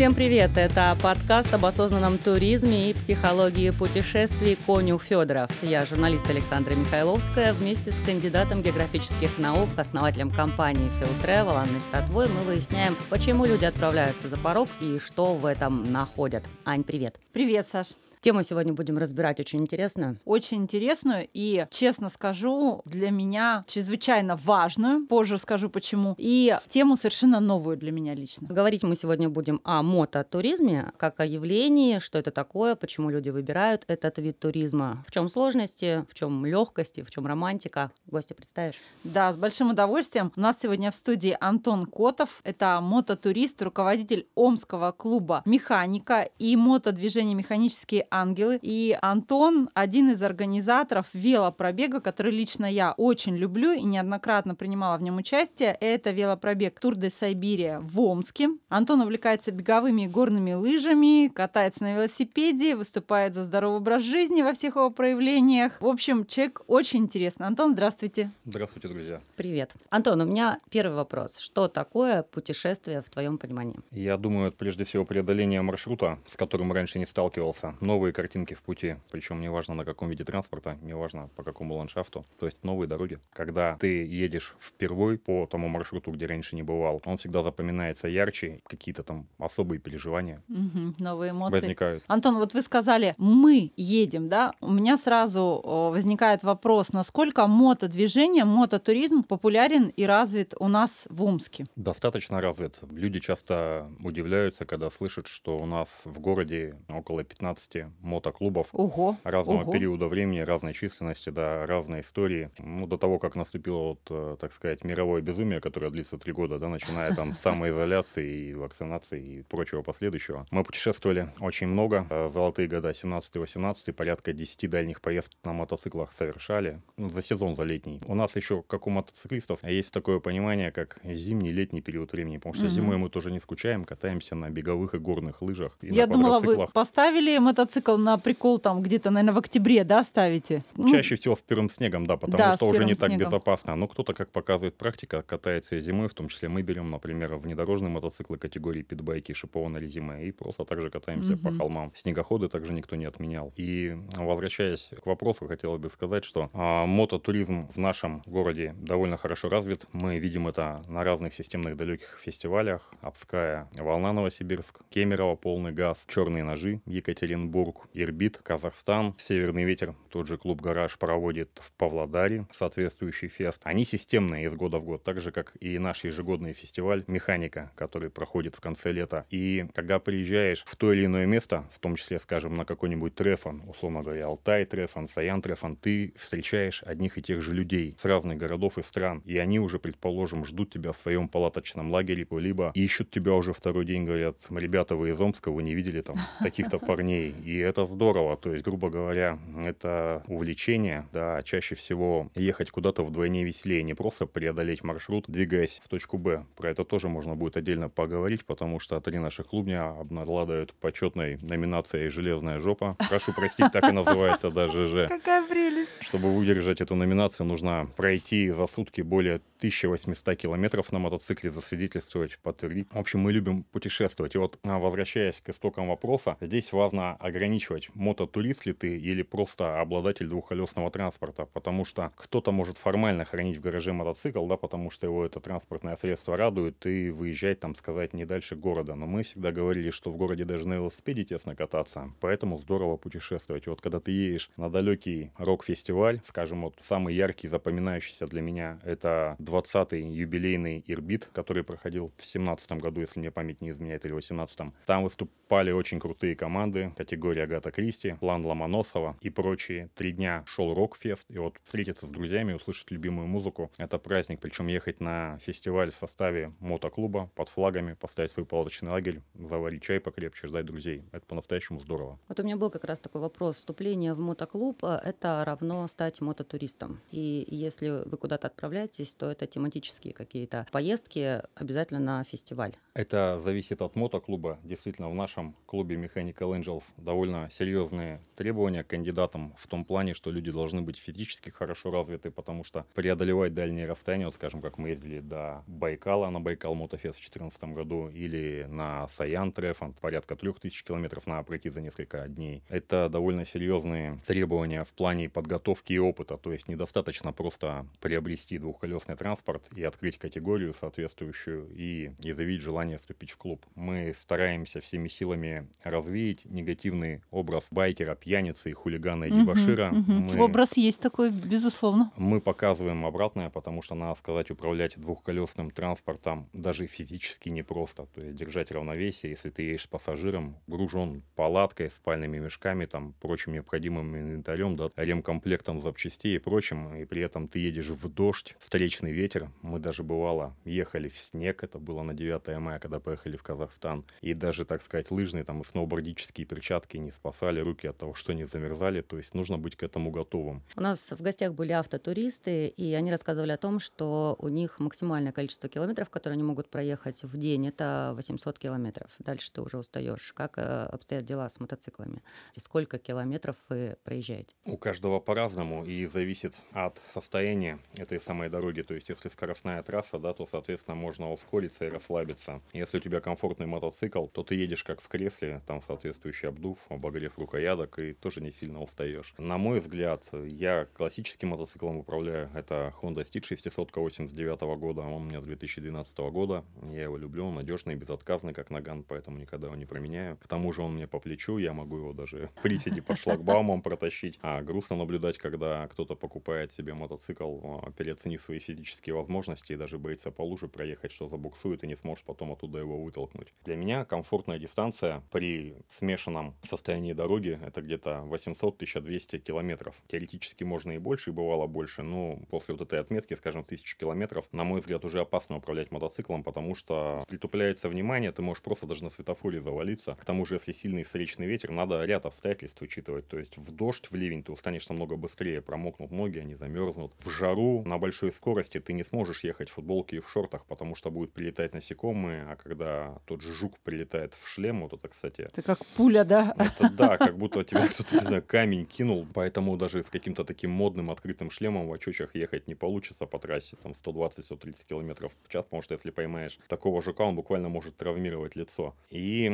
Всем привет! Это подкаст об осознанном туризме и психологии путешествий «Конюх Федоров». Я журналист Александра Михайловская. Вместе с кандидатом географических наук, основателем компании Phil Travel Анной Статвой мы выясняем, почему люди отправляются за порог и что в этом находят. Ань, привет! Привет, Саш! Тему сегодня будем разбирать очень интересную. Очень интересную и, честно скажу, для меня чрезвычайно важную. Позже скажу почему. И тему совершенно новую для меня лично. Говорить мы сегодня будем о мототуризме, как о явлении, что это такое, почему люди выбирают этот вид туризма, в чем сложности, в чем легкости, в чем романтика. Гостя представишь? Да, с большим удовольствием. У нас сегодня в студии Антон Котов. Это мототурист, руководитель Омского клуба «Механика» и мотодвижения «Механические ангелы. И Антон один из организаторов велопробега, который лично я очень люблю и неоднократно принимала в нем участие. Это велопробег Тур де Сайбирия в Омске. Антон увлекается беговыми и горными лыжами, катается на велосипеде, выступает за здоровый образ жизни во всех его проявлениях. В общем, человек очень интересный. Антон, здравствуйте. Здравствуйте, друзья. Привет. Антон, у меня первый вопрос. Что такое путешествие в твоем понимании? Я думаю, это прежде всего преодоление маршрута, с которым раньше не сталкивался. Новые картинки в пути, причем неважно на каком виде транспорта, неважно по какому ландшафту, то есть новые дороги. Когда ты едешь впервой по тому маршруту, где раньше не бывал, он всегда запоминается ярче, какие-то там особые переживания Мгм, новые эмоции. возникают. Антон, вот вы сказали, мы едем, да? У меня сразу возникает вопрос, насколько мотодвижение, мототуризм популярен и развит у нас в Омске? Достаточно развит. Люди часто удивляются, когда слышат, что у нас в городе около 15 мотоклубов Ого. разного ого. периода времени, разной численности, да, разной истории. Ну, до того, как наступило, вот, э, так сказать, мировое безумие, которое длится три года, да, начиная там с самоизоляции и вакцинации и прочего последующего. Мы путешествовали очень много. Э, Золотые года 17-18, порядка 10 дальних поездок на мотоциклах совершали. Ну, за сезон, за летний. У нас еще, как у мотоциклистов, есть такое понимание, как зимний, летний период времени. Потому что Мгм. зимой мы тоже не скучаем, катаемся на беговых и горных лыжах. и Я думала, вы поставили мотоцикл на прикол там где-то, наверное, в октябре, да, ставите? Ну, Чаще всего с первым снегом, да, потому Да, что уже не так снегом. безопасно. Но кто-то, как показывает практика, катается и зимой, в том числе мы берем, например, внедорожные мотоциклы категории питбайки, шипованной резиной, и просто также катаемся по Мгм. холмам. Снегоходы также никто не отменял. И возвращаясь к вопросу, хотелось бы сказать, что а, мототуризм в нашем городе довольно хорошо развит. Мы видим это на разных системных далеких фестивалях. Обская, Волна Новосибирск, Кемерово, Полный газ, Черные ножи, Екатеринбург, Ирбит, Казахстан, Северный ветер, тот же клуб «Гараж» проводит в Павлодаре соответствующий фест. Они системные из года в год, так же, как и наш ежегодный фестиваль «Механика», который проходит в конце лета. И когда приезжаешь в то или иное место, в том числе, скажем, на какой-нибудь трефон, условно говоря, Алтай трефон, Саян трефон, ты встречаешь одних и тех же людей с разных городов и стран, и они уже, предположим, ждут тебя в своем палаточном лагере, либо ищут тебя уже второй день, говорят, ребята, вы из Омска, вы не видели там таких-то парней, и это здорово, то есть, грубо говоря, это увлечение, да, а чаще всего ехать куда-то вдвойне веселее, не просто преодолеть маршрут, двигаясь в точку Б. Про это тоже можно будет отдельно поговорить, потому что три наших клубня обладают почетной номинацией «Железная жопа». Прошу простить, так и называется даже ЖЖ. Какая прелесть. Чтобы выдержать эту номинацию, нужно пройти за сутки более 1800 километров на мотоцикле, засвидетельствовать, подтвердить. В общем, мы любим путешествовать. И вот, а, возвращаясь к истокам вопроса, здесь важно ограничивать, мототурист ли ты или просто обладатель двухколесного транспорта, потому что кто-то может формально хранить в гараже мотоцикл, да, потому что его это транспортное средство радует, и выезжать, там, сказать, не дальше города. Но мы всегда говорили, что в городе даже на велосипеде тесно кататься, поэтому здорово путешествовать. И вот когда ты едешь на далекий рок-фестиваль, скажем, вот самый яркий, запоминающийся для меня, это 20-й юбилейный Ирбит, который проходил в 17 году, если мне память не изменяет, или в 18 Там выступали очень крутые команды, категория Агата Кристи, План Ломоносова и прочие. Три дня шел рок-фест, и вот встретиться с друзьями, услышать любимую музыку, это праздник. Причем ехать на фестиваль в составе мотоклуба под флагами, поставить свой палаточный лагерь, заварить чай покрепче, ждать друзей. Это по-настоящему здорово. Вот у меня был как раз такой вопрос. Вступление в мотоклуб это равно стать мототуристом. И если вы куда-то отправляетесь, то это это тематические какие-то поездки, обязательно на фестиваль? Это зависит от мотоклуба. Действительно, в нашем клубе Mechanical Angels довольно серьезные требования к кандидатам в том плане, что люди должны быть физически хорошо развиты, потому что преодолевать дальние расстояния, вот скажем, как мы ездили до Байкала на Байкал Мотофест в 2014 году или на Саян Трефант, порядка 3000 километров на пройти за несколько дней. Это довольно серьезные требования в плане подготовки и опыта, то есть недостаточно просто приобрести двухколесный транспорт и открыть категорию соответствующую и, и заявить желание вступить в клуб. Мы стараемся всеми силами развеять негативный образ байкера, пьяницы хулигана и дебашира. Угу, угу. Мы, Образ есть такой, безусловно. Мы показываем обратное, потому что, надо сказать, управлять двухколесным транспортом даже физически непросто. То есть держать равновесие, если ты едешь с пассажиром, гружен палаткой, спальными мешками, там, прочим необходимым инвентарем, да, ремкомплектом запчастей и прочим, и при этом ты едешь в дождь, встречный ветер. Мы даже бывало ехали в снег, это было на 9 мая, когда поехали в Казахстан. И даже, так сказать, лыжные там и сноубордические перчатки не спасали руки от того, что не замерзали. То есть нужно быть к этому готовым. У нас в гостях были автотуристы, и они рассказывали о том, что у них максимальное количество километров, которые они могут проехать в день, это 800 километров. Дальше ты уже устаешь. Как э, обстоят дела с мотоциклами? Сколько километров вы проезжаете? У каждого по-разному и зависит от состояния этой самой дороги. То есть, если скоростная трасса, да, то, соответственно, можно ускориться и расслабиться. Если у тебя комфортный мотоцикл, то ты едешь как в кресле, там соответствующий обдув, обогрев рукоядок, и тоже не сильно устаешь. На мой взгляд, я классическим мотоциклом управляю. Это Honda Steed 600 89 года. Он у меня с 2012 года. Я его люблю, он надежный, безотказный, как наган, поэтому никогда его не променяю. К тому же он мне по плечу, я могу его даже приседи под шлагбаумом протащить. А грустно наблюдать, когда кто-то покупает себе мотоцикл, а, переоценив свои физические возможности и даже боится по луже проехать, что забуксует и не сможет потом оттуда его вытолкнуть. Для меня комфортная дистанция при смешанном состоянии дороги это где-то 800-1200 километров. Теоретически можно и больше, и бывало больше, но после вот этой отметки, скажем, 1000 километров, на мой взгляд, уже опасно управлять мотоциклом, потому что притупляется внимание, ты можешь просто даже на светофоре завалиться. К тому же, если сильный встречный ветер, надо ряд обстоятельств учитывать. То есть в дождь, в ливень ты устанешь намного быстрее, промокнут ноги, они замерзнут. В жару на большой скорости ты не сможешь ехать в футболке и в шортах, потому что будет прилетать насекомые, а когда тот же жук прилетает в шлем, вот это, кстати... Это как пуля, да? Это да, как будто тебя кто-то, не знаю, камень кинул, поэтому даже с каким-то таким модным открытым шлемом в очочах ехать не получится по трассе, там 120-130 километров в час, потому что если поймаешь такого жука, он буквально может травмировать лицо. И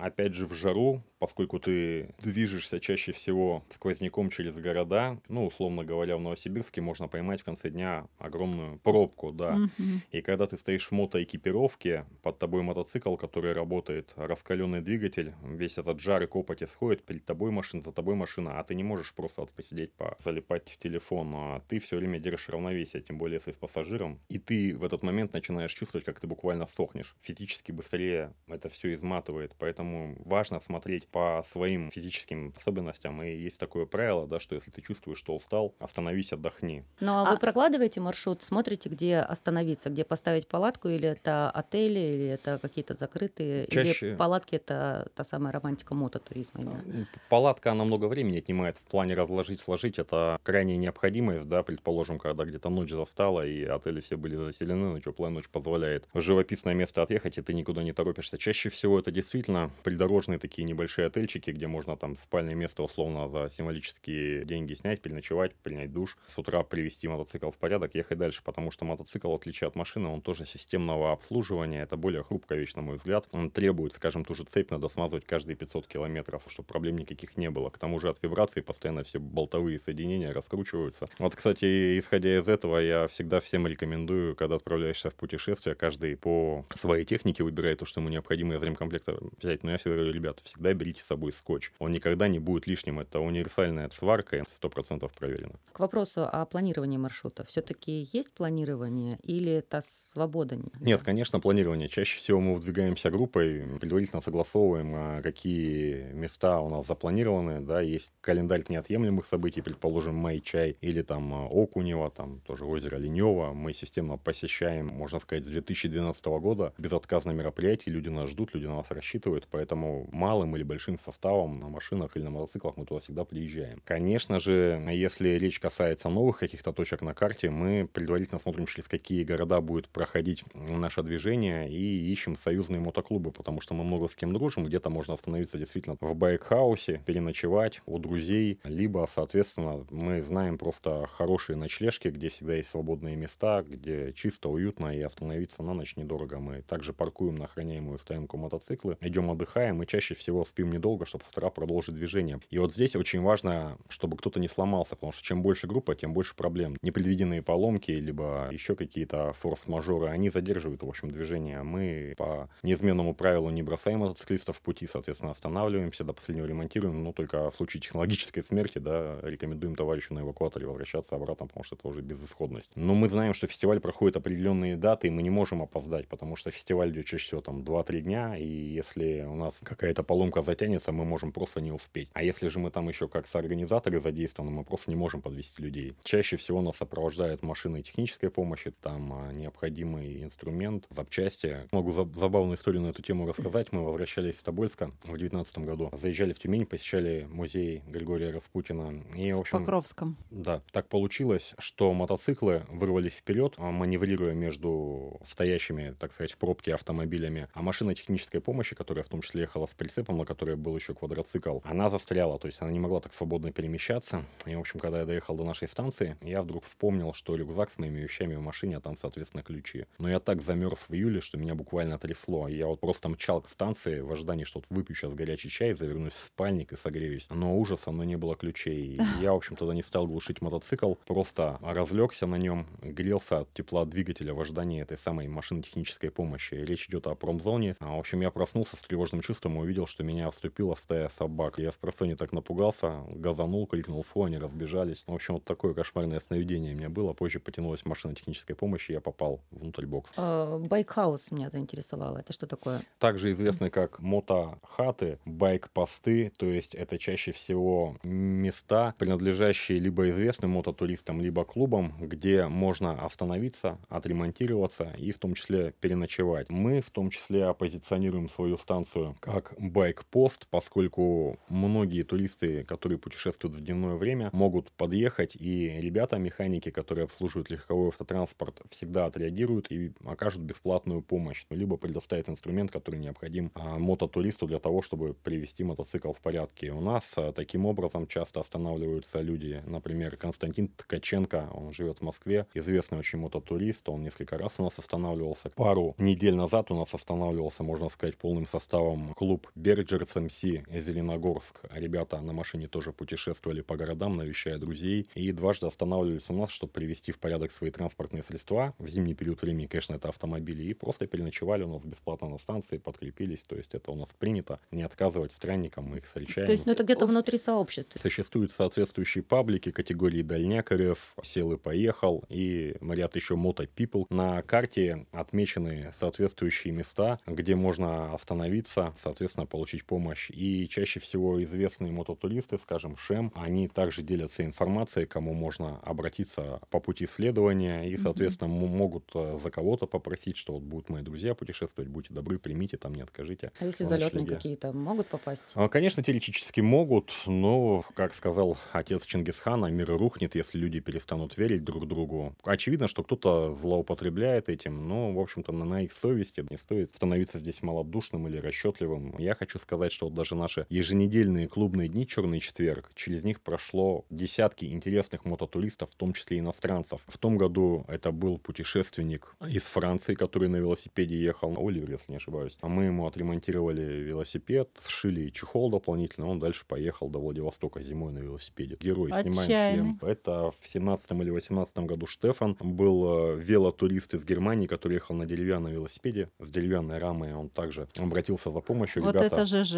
опять же в жару, поскольку ты движешься чаще всего сквозняком через города, ну, условно говоря, в Новосибирске можно поймать в конце дня огромную пробку, да. Mm-hmm. И когда ты стоишь в мотоэкипировке, под тобой мотоцикл, который работает, раскаленный двигатель, весь этот жар и копоть исходит, перед тобой машина, за тобой машина, а ты не можешь просто вот посидеть, по залипать в телефон, а ты все время держишь равновесие, тем более если с пассажиром, и ты в этот момент начинаешь чувствовать, как ты буквально сохнешь. Физически быстрее это все изматывает, поэтому важно смотреть по своим физическим особенностям, и есть такое правило, да, что если ты чувствуешь, что устал, остановись, отдохни. Ну а, а... вы прокладываете маршрут, смотрите, где остановиться, где поставить палатку, или это отели, или это какие-то закрытые, Чаще... или палатки это та самая романтика мототуризма именно? Палатка, она много времени отнимает в плане разложить, сложить, это крайняя необходимость, да, предположим, когда где-то ночь застала, и отели все были заселены, ну, теплая ночь позволяет в живописное место отъехать, и ты никуда не торопишься. Чаще всего это действительно придорожные такие небольшие отельчики, где можно там спальное место условно за символические деньги снять, переночевать, принять душ, с утра привести мотоцикл в порядок, ехать дальше, потому что мотоцикл, в отличие от машины, он тоже системного обслуживания, это более хрупкая вещь, на мой взгляд. Он требует, скажем, ту же цепь надо смазывать каждые 500 километров, чтобы проблем никаких не было. К тому же от вибрации постоянно все болтовые соединения раскручиваются. Вот, кстати, исходя из этого, я всегда всем рекомендую, когда отправляешься в путешествие, каждый по своей технике выбирает то, что ему необходимо из ремкомплекта взять. Но я всегда говорю, ребята, всегда берите с собой скотч. Он никогда не будет лишним. Это универсальная сварка, 100% проверено. К вопросу о планировании маршрута. Все-таки есть планирование или это свобода? Нет, конечно, планирование. Чаще всего мы выдвигаемся группой, предварительно согласовываем, а, какие места у нас запланированы. Да, есть календарь неотъемлемых событий, предположим, Май-чай или там а, Окунева, там тоже озеро Ленева. Мы системно посещаем, можно сказать, с 2012 года безотказно мероприятие. Люди нас ждут, люди на нас рассчитывают, поэтому малым или большим составом на машинах или на мотоциклах мы туда всегда приезжаем. Конечно же, если речь касается новых каких-то точек на карте, мы предварительно предварительно смотрим, через какие города будет проходить наше движение, и ищем союзные мотоклубы, потому что мы много с кем дружим, где-то можно остановиться действительно в байкхаусе, переночевать у друзей, либо, соответственно, мы знаем просто хорошие ночлежки, где всегда есть свободные места, где чисто, уютно, и остановиться на ночь недорого. Мы также паркуем на охраняемую стоянку мотоциклы, идем отдыхаем, и чаще всего спим недолго, чтобы с утра продолжить движение. И вот здесь очень важно, чтобы кто-то не сломался, потому что чем больше группа, тем больше проблем. Непредвиденные поломки, либо еще какие-то форс-мажоры, они задерживают, в общем, движение. Мы по неизменному правилу не бросаем мотоциклистов в пути, соответственно, останавливаемся, до последнего ремонтируем, но только в случае технологической смерти, да, рекомендуем товарищу на эвакуаторе возвращаться обратно, потому что это уже безысходность. Но мы знаем, что фестиваль проходит определенные даты, и мы не можем опоздать, потому что фестиваль идет чаще всего там 2-3 дня, и если у нас какая-то поломка затянется, мы можем просто не успеть. А если же мы там еще как соорганизаторы задействованы, мы просто не можем подвести людей. Чаще всего нас сопровождают машины технической помощи, там а, необходимый инструмент, запчасти. Могу забавную историю на эту тему рассказать. Мы возвращались из Тобольска в 2019 году, заезжали в Тюмень, посещали музей Григория Распутина. И, в общем, Покровском. Да, так получилось, что мотоциклы вырвались вперед, а, маневрируя между стоящими, так сказать, в пробке автомобилями, а машина технической помощи, которая в том числе ехала с прицепом, на которой был еще квадроцикл, она застряла, то есть она не могла так свободно перемещаться. И, в общем, когда я доехал до нашей станции, я вдруг вспомнил, что рюкзак с моими вещами в машине, а там, соответственно, ключи. Но я так замерз в июле, что меня буквально трясло. Я вот просто мчал к станции в ожидании, что вот выпью сейчас горячий чай, завернусь в спальник и согреюсь. Но ужаса, но не было ключей. И я, в общем, тогда не стал глушить мотоцикл, просто разлегся на нем, грелся от тепла двигателя в ожидании этой самой машины технической помощи. Речь идет о промзоне. А, в общем, я проснулся с тревожным чувством и увидел, что меня обступила стая собак. Я спросонья так напугался, газанул, крикнул фу, они разбежались. В общем, вот такое кошмарное сновидение у меня было. Позже подтянулась машина технической помощи, и я попал внутрь бокса. А, bike house меня заинтересовало. Это что такое? Также известны как мотохаты, байк-посты, то есть это чаще всего места, принадлежащие либо известным мототуристам, либо клубам, где можно остановиться, отремонтироваться и в том числе переночевать. Мы в том числе позиционируем свою станцию как байк-пост, поскольку многие туристы, которые путешествуют в дневное время, могут подъехать, и ребята, механики, которые обслуживают легковой автотранспорт, всегда отреагируют и окажут бесплатную помощь, либо предоставят инструмент, который необходим а, мототуристу для того, чтобы привести мотоцикл в порядке. У нас а, таким образом часто останавливаются люди, например, Константин Ткаченко, он живет в Москве, известный очень мототурист, он несколько раз у нас останавливался. Пару недель назад у нас останавливался, можно сказать, полным составом клуб Берджерс МС Зеленогорск. Ребята на машине тоже путешествовали по городам, навещая друзей, и дважды останавливались у нас, чтобы привести в порядок свои транспортные средства. В зимний период времени, конечно, это автомобили, и просто переночевали у нас бесплатно на станции, подкрепились, то есть это у нас принято, не отказывать странникам, мы их встречаем. То есть ну, это где-то внутри сообщества? Существуют соответствующие паблики категории Дальняк РФ, Сел и Поехал, и ряд еще Мото People. На карте отмечены соответствующие места, где можно остановиться, соответственно, получить помощь. И чаще всего известные мототуристы, скажем, ШЕМ, они также делятся информацией, кому можно обратиться по пути следования, и, соответственно, mm-hmm. могут э, за кого-то попросить, что вот будут мои друзья путешествовать, будьте добры, примите, там не откажите. А если залетные какие-то могут попасть? А, конечно, теоретически могут, но, как сказал отец Чингисхана, мир рухнет, если люди перестанут верить друг другу. Очевидно, что кто-то злоупотребляет этим, но, в общем-то, на, на их совести не стоит становиться здесь малодушным или расчетливым. Я хочу сказать, что вот даже наши еженедельные клубные дни «Черный четверг», через них прошло десятки интересных мототуристов, в том числе иностранцев. В том году это был путешественник из Франции, который на велосипеде ехал, Оливер, если не ошибаюсь. А мы ему отремонтировали велосипед, сшили чехол дополнительно, он дальше поехал до Владивостока зимой на велосипеде. Герой, снимаем шлем. Это в 17 или 18 году Штефан был э, велотурист из Германии, который ехал на деревянном велосипеде с деревянной рамой. Он также обратился за помощью. Вот Ребята это ЖЖ.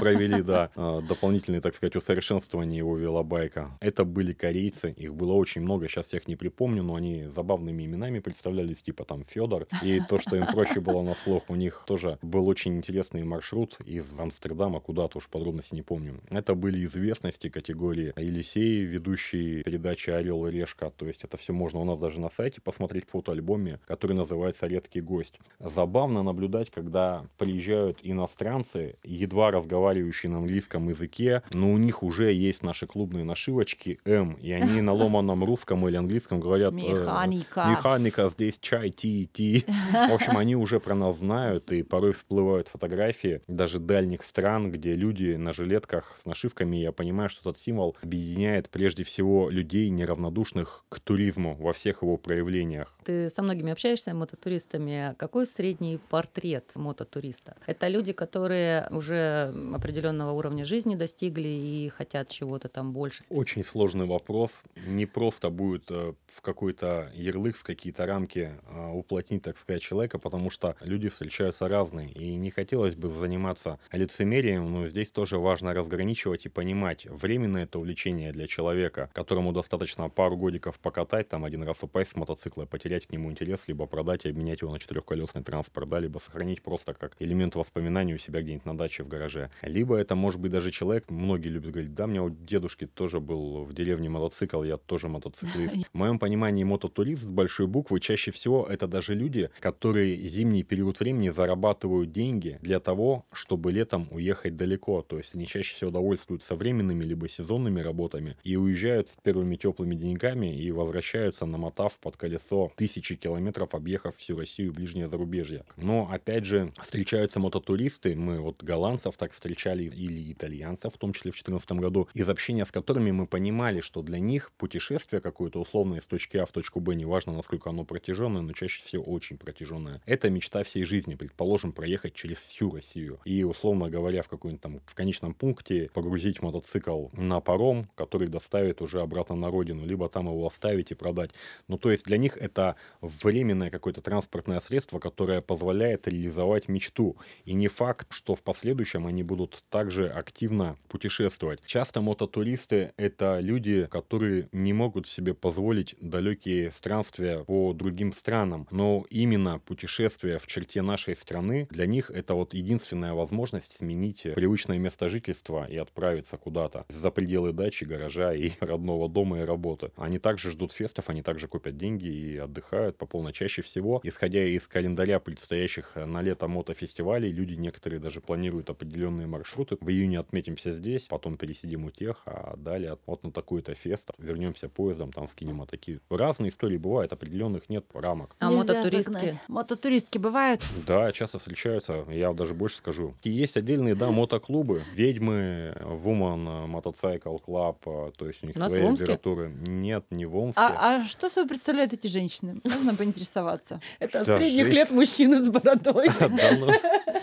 провели, да, э, дополнительные, так сказать, усовершенствования его велобайка. Это были корейцы, их было очень много, сейчас всех не припомню, но они забавными именами представлялись, типа там Федор. И то, что им проще было на слух, у них тоже был очень интересный маршрут из Амстердама куда-то, уж подробности не помню. Это были известности категории Елисей, ведущий передачи «Орел и решка». То есть это все можно у нас даже на сайте посмотреть в фотоальбоме, который называется «Редкий гость». Забавно наблюдать, когда приезжают иностранцы, едва разговаривающие на английском языке, но у них уже есть наши клубные нашивочки М, и они на ломаном русском или английском говорят Механика. Механика, здесь чай, ти, ти. В общем, они уже про нас знают, и порой всплывают фотографии даже дальних стран, где люди на жилетках с нашивками. Я понимаю, что этот символ объединяет прежде всего людей, неравнодушных к туризму во всех его проявлениях. Ты со многими общаешься, мототуристами. Какой средний портрет мототуриста? Это люди, которые уже определенного уровня жизни достигли и хотят чего-то там больше. Очень сложный вопрос. Не просто будет э, в какой-то ярлык, в какие-то рамки а, уплотнить, так сказать, человека, потому что люди встречаются разные. И не хотелось бы заниматься лицемерием, но здесь тоже важно разграничивать и понимать, временное это увлечение для человека, которому достаточно пару годиков покатать, там один раз упасть с мотоцикла, потерять к нему интерес, либо продать и обменять его на четырехколесный транспорт, да, либо сохранить просто как элемент воспоминаний у себя где-нибудь на даче в гараже. Либо это может быть даже человек, многие любят говорить, да, у меня у дедушки тоже был в деревне мотоцикл, я тоже мотоциклист. В моем понимании мототурист с большой буквы чаще всего это даже люди, которые зимний период времени зарабатывают деньги для того, чтобы летом уехать далеко. То есть они чаще всего довольствуются временными либо сезонными работами и уезжают с первыми теплыми деньгами и возвращаются, намотав под колесо тысячи километров, объехав всю Россию и ближнее зарубежье. Но опять же встречаются мототуристы, мы вот голландцев так встречали или итальянцев, в том числе в 2014 году, из общения с которыми мы понимали, что для них путешествие какое-то условное из точки А в точку Б, неважно, насколько оно протяженное, но чаще всего очень протяженное. Это мечта всей жизни, предположим, проехать через всю Россию. И, условно говоря, в какой-нибудь там в конечном пункте погрузить мотоцикл на паром, который доставит уже обратно на родину, либо там его оставить и продать. Ну, то есть для них это временное какое-то транспортное средство, которое позволяет реализовать мечту. И не факт, что в последующем они будут также активно путешествовать. Часто мототуристы — это люди, которые не могут себе позволить далекие странствия по другим странам. Но именно путешествие в черте нашей страны для них это вот единственная возможность сменить привычное место жительства и отправиться куда-то за пределы дачи, гаража и родного дома и работы. Они также ждут фестов, они также копят деньги и отдыхают по полной. Чаще всего, исходя из календаря предстоящих на лето мотофестивалей, люди некоторые даже планируют определенные маршруты. В июне отметимся здесь, потом пересидим у тех, а далее вот на такой-то фест вернемся поездом, там скинем такие разные истории бывают, определенных нет рамок. А Нельзя мототуристки? загнать. Мототуристки бывают? Да, часто встречаются, я даже больше скажу. И есть отдельные, да, мотоклубы, ведьмы, Woman Motorcycle Club, то есть у них У Омске? аббревиатура. Нет, не в Омске. А, а что собой представляют эти женщины? Можно поинтересоваться. Это Да, средних жесть. лет мужчины с бородой. Ну,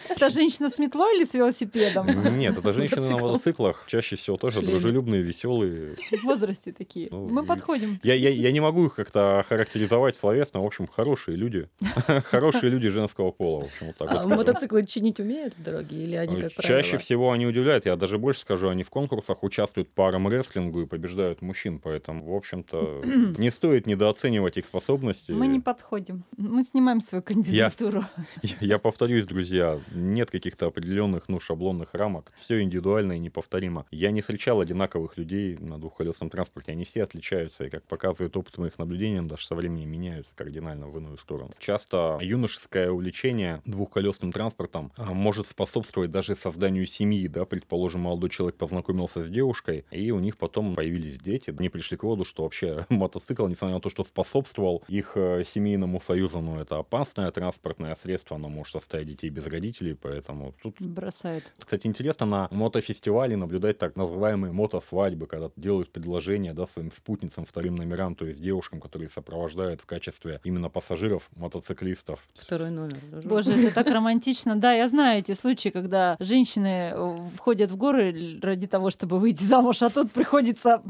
Это женщина с метлой или с велосипедом? Нет, это женщины на мотоциклах, чаще всего тоже дружелюбные, веселые. В возрасте такие. Ну, Мы подходим. Я не могу их как-то охарактеризовать словесно, в общем, хорошие люди. Хорошие люди женского пола, в общем, вот так вот А скажем. мотоциклы чинить умеют в дороге или они, как? Чаще всего они удивляют. Я даже больше скажу, они в конкурсах участвуют по армрестлингу и побеждают мужчин. Поэтому, в общем-то, не стоит недооценивать их способности. Мы не подходим. Мы снимаем свою кандидатуру. Я, я повторюсь, друзья, нет каких-то определенных, ну, шаблонных рамок. Все индивидуально и неповторимо. Я не встречал одинаковых людей на двухколесном транспорте. Они все отличаются. И, как показывает опыт моих наблюдений, они даже со временем меняются кардинально в иную сторону. Часто юношеское увлечение двухколесным транспортом а, может способствовать даже созданию семьи. Да? Предположим, молодой человек познакомился с девушкой, и у них потом появились дети. Они пришли к выводу, что вообще мотоцикл, несмотря на то, что способствовал их э, семейному союзу, но это опасное транспортное средство, оно может оставить детей без родителей, поэтому тут Бросают. кстати, интересно на мотофестивале наблюдать так называемые мотосвадьбы, когда делают предложения да, своим спутницам, вторым номерам, то есть девушкам, которые сопровождают в качестве именно пассажиров мотоциклистов. Второй номер. Боже, это так романтично. Да, я знаю эти случаи, когда женщины э, входят в горы ради того, чтобы выйти замуж, а тут приходится,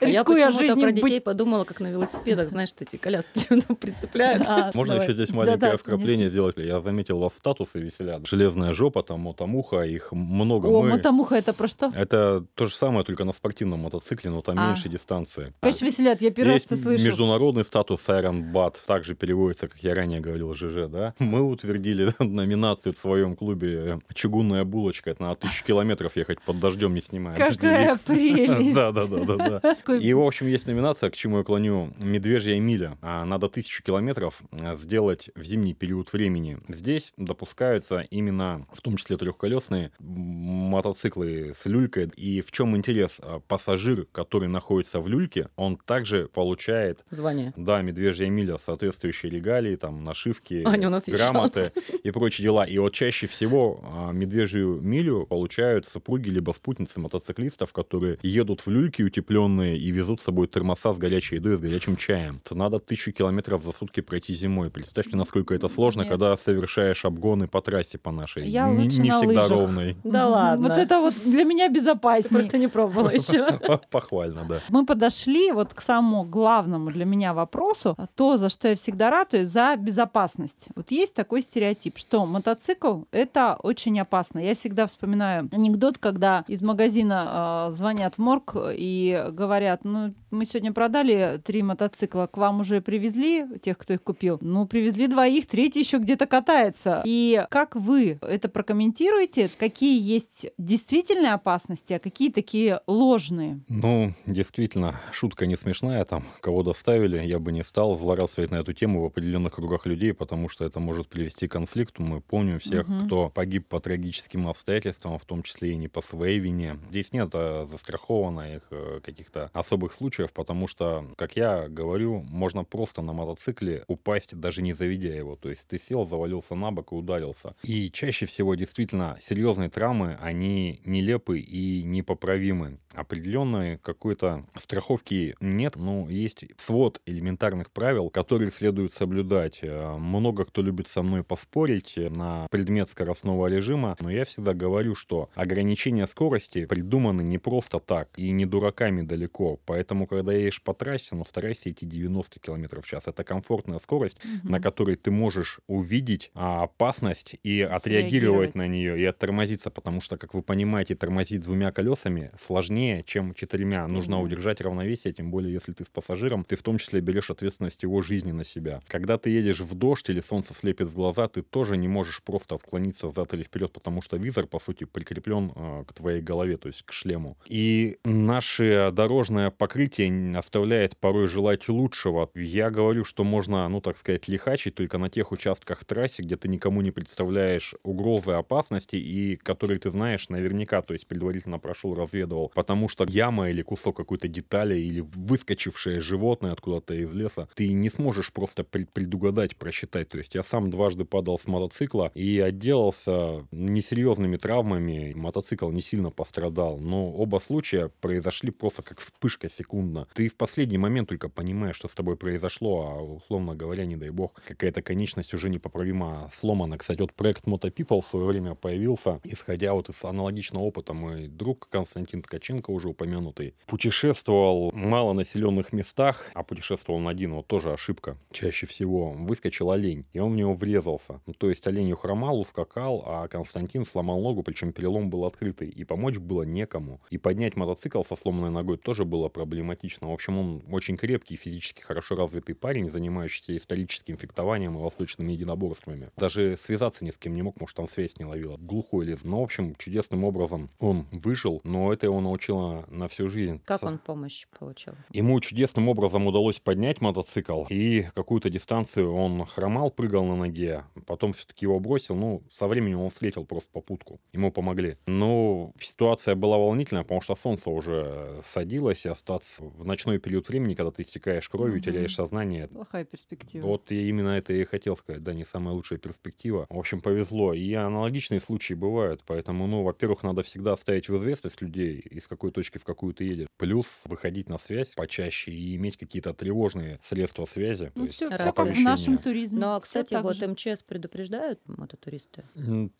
А я рискуя жизнью, про детей подумала, как на велосипедах, знаешь, что эти коляски прицепляют. А, Можно еще здесь маленькое вкрапление сделать? Я заметил, вас статусы веселят. Железная жопа, там мотомуха, их много. О, мотомуха это про что? Это то же самое, только на спортивном мотоцикле, но там А. меньше дистанции. Конечно, веселят, я первый раз Слышу. международный статус Iron Bat, также переводится, как я ранее говорил, ЖЖ, да? Мы утвердили номинацию в своем клубе «Чугунная булочка». Это на тысячу километров ехать под дождем, не снимая Какая прелесть! Да, да, И, в общем, есть номинация, к чему я клоню. Медвежья миля. А Надо тысячу километров а, сделать в зимний период времени. Здесь допускаются именно, в том числе трехколесные, мотоциклы с люлькой. И в чем интерес? А, Пассажир, который находится в люльке, он также получает получает звание. Да, медвежья миля, соответствующие регалии, там, нашивки, Аня, у нас грамоты и прочие дела. И вот чаще всего а, медвежью милю получают супруги либо спутницы мотоциклистов, которые едут в люльки утепленные и везут с собой термоса с горячей едой и с горячим чаем. Это надо тысячу километров за сутки пройти зимой. Представьте, насколько это сложно, Нет. когда совершаешь обгоны по трассе по нашей. Я не, лучше не на всегда лыжах. ровной. Да ладно. Вот это вот для меня безопаснее. просто не пробовала еще. Похвально, да. Мы подошли вот к самому главному для меня вопросу, то, за что я всегда ратую, за безопасность. Вот есть такой стереотип, что мотоцикл — это очень опасно. Я всегда вспоминаю анекдот, когда из магазина э, звонят в морг и говорят, ну, мы сегодня продали три мотоцикла, к вам уже привезли тех, кто их купил? Ну, привезли двоих, третий еще где-то катается. И как вы это прокомментируете? Какие есть действительные опасности, а какие такие ложные? Ну, действительно, шутка не смешная, там, кого доставили, я бы не стал злорадствовать на эту тему в определенных кругах людей, потому что это может привести к конфликту. Мы помним всех, Мгм. кто погиб по трагическим обстоятельствам, в том числе и не по своей вине. Здесь нет э, застрахованных э, каких-то особых случаев, потому что, как я говорю, можно просто на мотоцикле упасть, даже не заведя его. То есть ты сел, завалился на бок и ударился. И чаще всего действительно серьезные травмы, они нелепы и непоправимы. Определенной какой-то страховки нет, но есть свод элементарных правил, которые следует соблюдать. Э, Много кто любит со мной поспорить э, на предмет скоростного режима, но я всегда говорю, что ограничения скорости придуманы не просто так и не дураками далеко. Поэтому, когда едешь по трассе, ну, старайся идти 90 км в час. Это комфортная скорость, на которой ты можешь увидеть а, опасность и отреагировать на нее и оттормозиться, потому что, как вы понимаете, тормозить двумя колесами сложнее, чем четырьмя. Нужно Четырьмя. удержать равновесие, тем более, если ты с пассажиром, ты в том числе берешь ответственность его жизни на себя. Когда ты едешь в дождь или солнце слепит в глаза, ты тоже не можешь просто отклониться взад или вперед, потому что визор, по сути, прикреплен э, к твоей голове, то есть к шлему. И наше дорожное покрытие н- оставляет порой желать лучшего. Я говорю, что можно, ну, так сказать, лихачить только на тех участках трассы, где ты никому не представляешь угрозы, опасности, и которые ты знаешь наверняка, то есть предварительно прошел, разведывал. Потому что яма или кусок какой-то детали, или выскочившее животное откуда-то из леса, ты не сможешь просто пред- предугадать, просчитать. То есть я сам дважды падал с мотоцикла и отделался несерьезными травмами. Мотоцикл не сильно пострадал, но оба случая произошли просто как вспышка секундно. Ты в последний момент только понимаешь, что с тобой произошло, а условно говоря, не дай бог, какая-то конечность уже непоправимо сломана. Кстати, вот проект MotoPeople в свое время появился, исходя вот из аналогичного опыта. Мой друг Константин Ткаченко, уже упомянутый, путешествовал в малонаселенных местах, а путешествовал он один, вот тоже ошибка. Чаще всего выскочил олень, и он в него врезался. Ну, то есть олень ухромал, ускакал, а Константин сломал ногу, причем перелом был открытый, и помочь было некому. И поднять мотоцикл со сломанной ногой тоже было проблематично. В общем, он очень крепкий, физически хорошо развитый парень, занимающийся историческим фехтованием и восточными единоборствами. Даже связаться ни с кем не мог, может, там связь не ловила. Глухой лес. Но, в общем, чудесным образом он выжил, но это его научило на всю жизнь. Как он помощь получил? Ему чудесным образом удалось поднять мотоцикл, и какую-то дистанцию он хромал, прыгал на ноге, потом все-таки его бросил, ну, со временем он встретил просто попутку, ему помогли. Но ситуация была волнительная, потому что солнце уже садилось, и остаться в ночной период времени, когда ты истекаешь кровью, Мгм. теряешь сознание, Плохая перспектива. вот я именно это и хотел сказать, да, не самая лучшая перспектива. В общем, повезло. И аналогичные случаи бывают, поэтому, ну, во-первых, надо всегда ставить в известность людей, из какой точки в какую ты едешь. Плюс выходить на связь почаще и иметь какие-то тревожные средства связи. Ну, все, рация. как в нашем туризме. Ну, а, кстати, вот же. МЧС предупреждают мототуристы?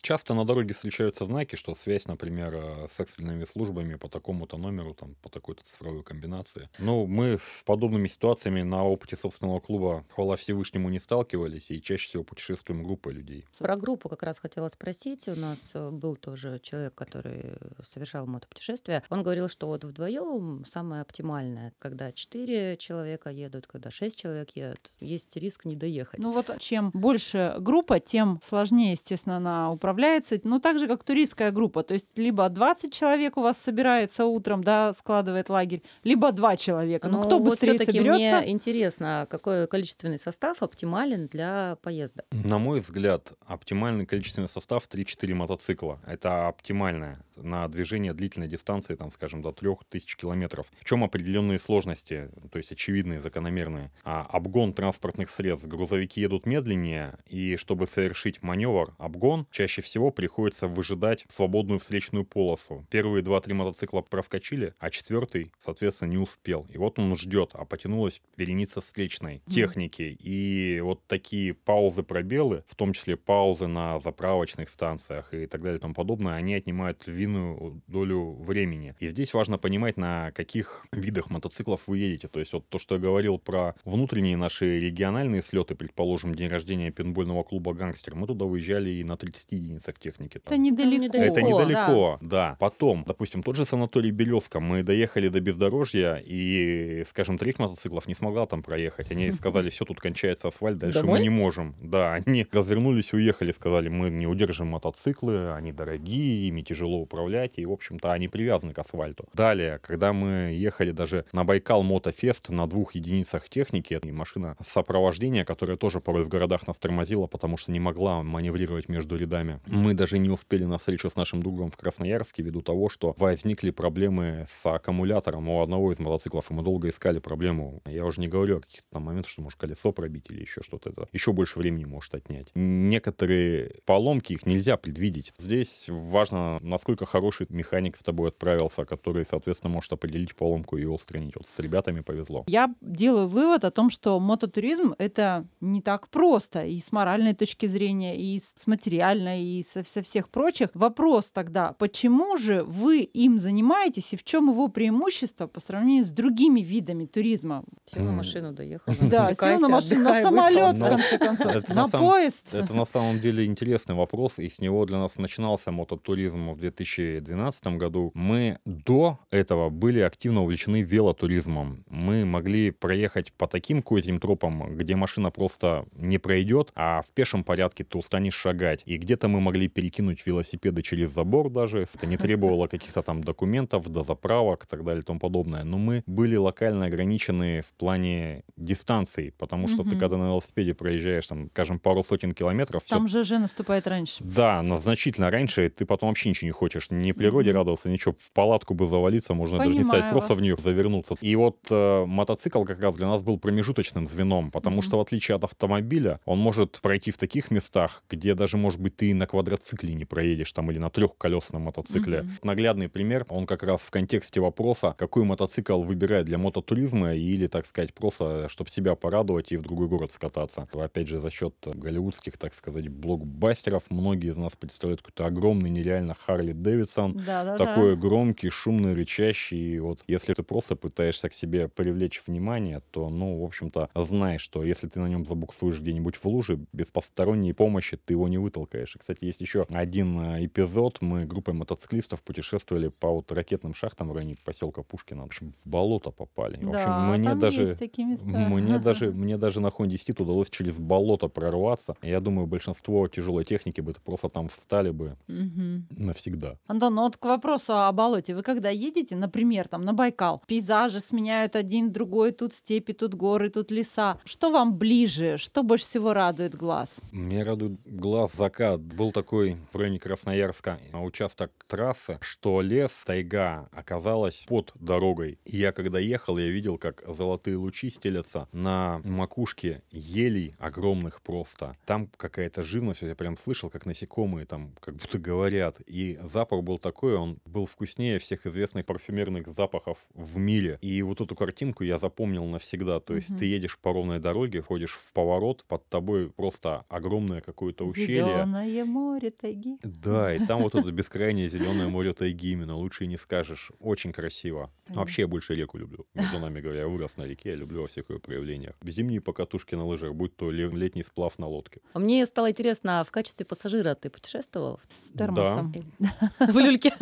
Часто на дороге встречаются знаки, что связь, например, э, с экстренными службами по такому-то номеру, там, по такой-то цифровой комбинации. Ну, мы с подобными ситуациями на опыте собственного клуба, хвала Всевышнему, не сталкивались, и чаще всего путешествуем группой людей. Про группу как раз хотела спросить. У нас э, был тоже человек, который совершал мотопутешествие. Он говорил, что вот вдвоем самое оптимальное, когда четыре человека едут, когда шесть человек едут. Есть риск не доехать. Ну вот чем больше группа, тем сложнее, естественно, она управляется. Ну так же, как туристская группа. То есть либо 20 человек у вас собирается утром, да, складывает лагерь, либо два человека. Ну кто вот быстрее все-таки соберется? мне интересно, какой количественный состав оптимален для поездок. На мой взгляд, оптимальный количественный состав 3-4 мотоцикла. Это оптимальное на движение длительной дистанции, там, скажем, до 3000 километров. В чем определенные сложности, то есть очевидные, закономерные? А, обгон транспортных средств. Грузовики едут медленнее, и чтобы совершить маневр, обгон, чаще всего приходится выжидать свободную встречную полосу. Первые два-три мотоцикла проскочили, а четвертый, соответственно, не успел. И вот он ждет, а потянулась вереница встречной техники. И вот такие паузы, пробелы, в том числе паузы на заправочных станциях и так далее и тому подобное, они отнимают львиную долю времени. И здесь важно понимать, на каких видах мотоциклов вы едете. То есть вот то, что я говорил про внутренние наши региональные слеты, предположим, день рождения пинбольного клуба «Гангстер», мы туда выезжали и на 30 единицах техники. Это недалеко. Это недалеко, да. да. Потом, допустим, тот же санаторий Белевска, мы доехали до бездорожья, и, скажем, треть мотоциклов не смогла там проехать. Они сказали, все, тут кончается асфальт, дальше Домой? мы не можем. Да, они развернулись, уехали, сказали, мы не удержим мотоциклы, они дорогие, ими тяжело управлять, и, в общем-то, они привязаны к асфальту. Далее, когда мы ехали даже на Байкал Мотофест на двух единицах техники, и машина сопровождения, которая тоже порой в городах нас тормозила, потому что не могла маневрировать между рядами. Мы даже не успели на встречу с нашим другом в Красноярске ввиду того, что возникли проблемы с аккумулятором у одного из мотоциклов, и мы долго искали проблему. Я уже не говорю о каких-то там моментах, что может колесо пробить или еще что-то. Это еще больше времени может отнять. Некоторые поломки, их нельзя предвидеть. Здесь важно, насколько хороший механик с тобой отправился, который, соответственно, может определить поломку и ее устранить. Вот с ребятами повезло. Я делаю вывод о том, что мототуризм — это не так просто и с моральной точки зрения, и с материальной, и со, со всех прочих. Вопрос тогда, почему же вы им занимаетесь и в чем его преимущество по сравнению с другими видами туризма? Сел на машину, доехал. Да, сел на машину, на самолет, в конце концов, на поезд. Это на самом деле интересный вопрос, и с него для нас начинался мототуризм в 2012 году. Мы до этого были активно увлечены велотуризмом. Мы могли проехать по таким козьим тропам, где машина просто не пройдет, а в пешем порядке ты устанешь шагать. И где-то мы могли перекинуть велосипеды через забор даже. Это не требовало каких-то там документов, до заправок и так далее и тому подобное. Но мы были локально ограничены в плане дистанции, потому что ты когда на велосипеде проезжаешь, там, скажем, пару сотен километров... Там все... ЖЖ наступает раньше. Да, но значительно раньше ты потом вообще ничего не хочешь. Ни природе радоваться, ничего. В палатку бы завалиться, можно Понимаю даже не стать, просто в нее завернуться. И вот э, мотоцикл как раз для нас был промежуточным звеном, потому что в отличие от автомобиля, он может пройти в таких местах, где даже, может быть, ты на квадроцикле не проедешь там или на трехколесном мотоцикле. Mm-hmm. Наглядный пример, он как раз в контексте вопроса, какой мотоцикл выбирать для мототуризма или, так сказать, просто, чтобы себя порадовать и в другой город скататься. Опять же, за счет голливудских, так сказать, блокбастеров, многие из нас представляют какой-то огромный, нереально Харли Дэвидсон, такой громкий, шумный, рычащий. И вот если ты просто пытаешься к себе привлечь внимание, то, ну, в общем-то, знай, что если ты на нем забуксуешь где-нибудь в луже, без посторонней помощи ты его не вытолкаешь. И, кстати, есть еще один э, эпизод. Мы группой мотоциклистов путешествовали по вот ракетным шахтам в районе поселка Пушкина. В общем, в болото попали. В общем, да, мне даже, мне даже, мне даже на Honda Steed удалось через болото прорваться. Я думаю, большинство тяжелой техники бы просто там встали бы угу. навсегда. Антон, ну вот к вопросу о болоте. Вы когда едете, например, там на Байкал, пейзажи сменяют один другой, тут степи, тут горы, тут леса. Что вам ближе? Что больше всего радует глаз? Мне радует глаз закат. Был такой в районе Красноярска участок трассы, что лес, тайга оказалась под дорогой. И я когда ехал, я видел, как золотые лучи стелятся на макушке елей огромных просто. Там какая-то живность, я прям слышал, как насекомые там как будто говорят. И запах был такой, он был вкуснее всех известных парфюмерных запахов в мире. И вот эту картинку я запомнил навсегда. То есть угу. ты едешь по ровной дороге, ходишь в поворот, под тобой просто огромное какое-то ущелье. Зеленое море тайги. Да, и там вот это бескрайнее зеленое море тайги именно, лучше и не скажешь. Очень красиво. Вообще я больше реку люблю. Между нами говоря, я вырос на реке, я люблю во всех ее проявлениях. Зимние покатушки на лыжах, будь то летний сплав на лодке. А мне стало интересно, в качестве пассажира ты путешествовал? С термосом. Да. В люльке?